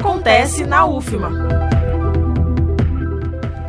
Acontece na UFMA.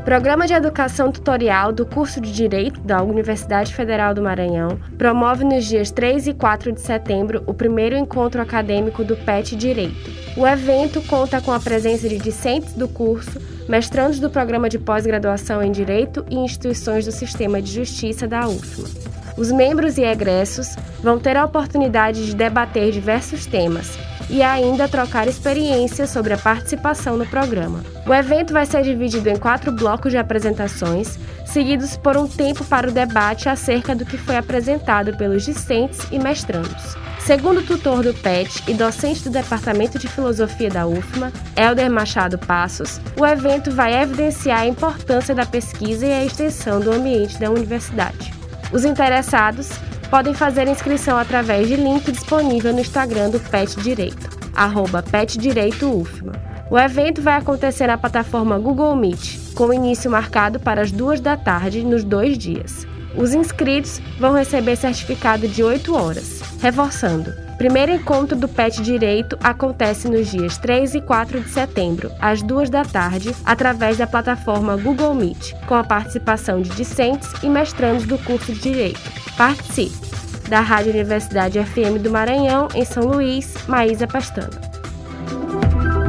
Programa de Educação Tutorial do curso de Direito da Universidade Federal do Maranhão promove nos dias 3 e 4 de setembro o primeiro encontro acadêmico do PET Direito. O evento conta com a presença de discentes do curso, mestrandos do programa de pós-graduação em Direito e instituições do Sistema de Justiça da UFMA. Os membros e egressos vão ter a oportunidade de debater diversos temas e ainda trocar experiências sobre a participação no programa. O evento vai ser dividido em quatro blocos de apresentações, seguidos por um tempo para o debate acerca do que foi apresentado pelos discentes e mestrandos. Segundo o tutor do PET e docente do Departamento de Filosofia da UFMA, Helder Machado Passos, o evento vai evidenciar a importância da pesquisa e a extensão do ambiente da universidade. Os interessados podem fazer inscrição através de link disponível no Instagram do PET Direito, arroba PetDireitoUFMA. O evento vai acontecer na plataforma Google Meet, com início marcado para as duas da tarde nos dois dias. Os inscritos vão receber certificado de 8 horas. Reforçando, primeiro encontro do PET Direito acontece nos dias 3 e 4 de setembro, às 2 da tarde, através da plataforma Google Meet, com a participação de discentes e mestrandos do curso de Direito. Participe! Da Rádio Universidade FM do Maranhão, em São Luís, Maísa Pastano.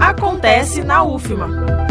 Acontece na UFMA.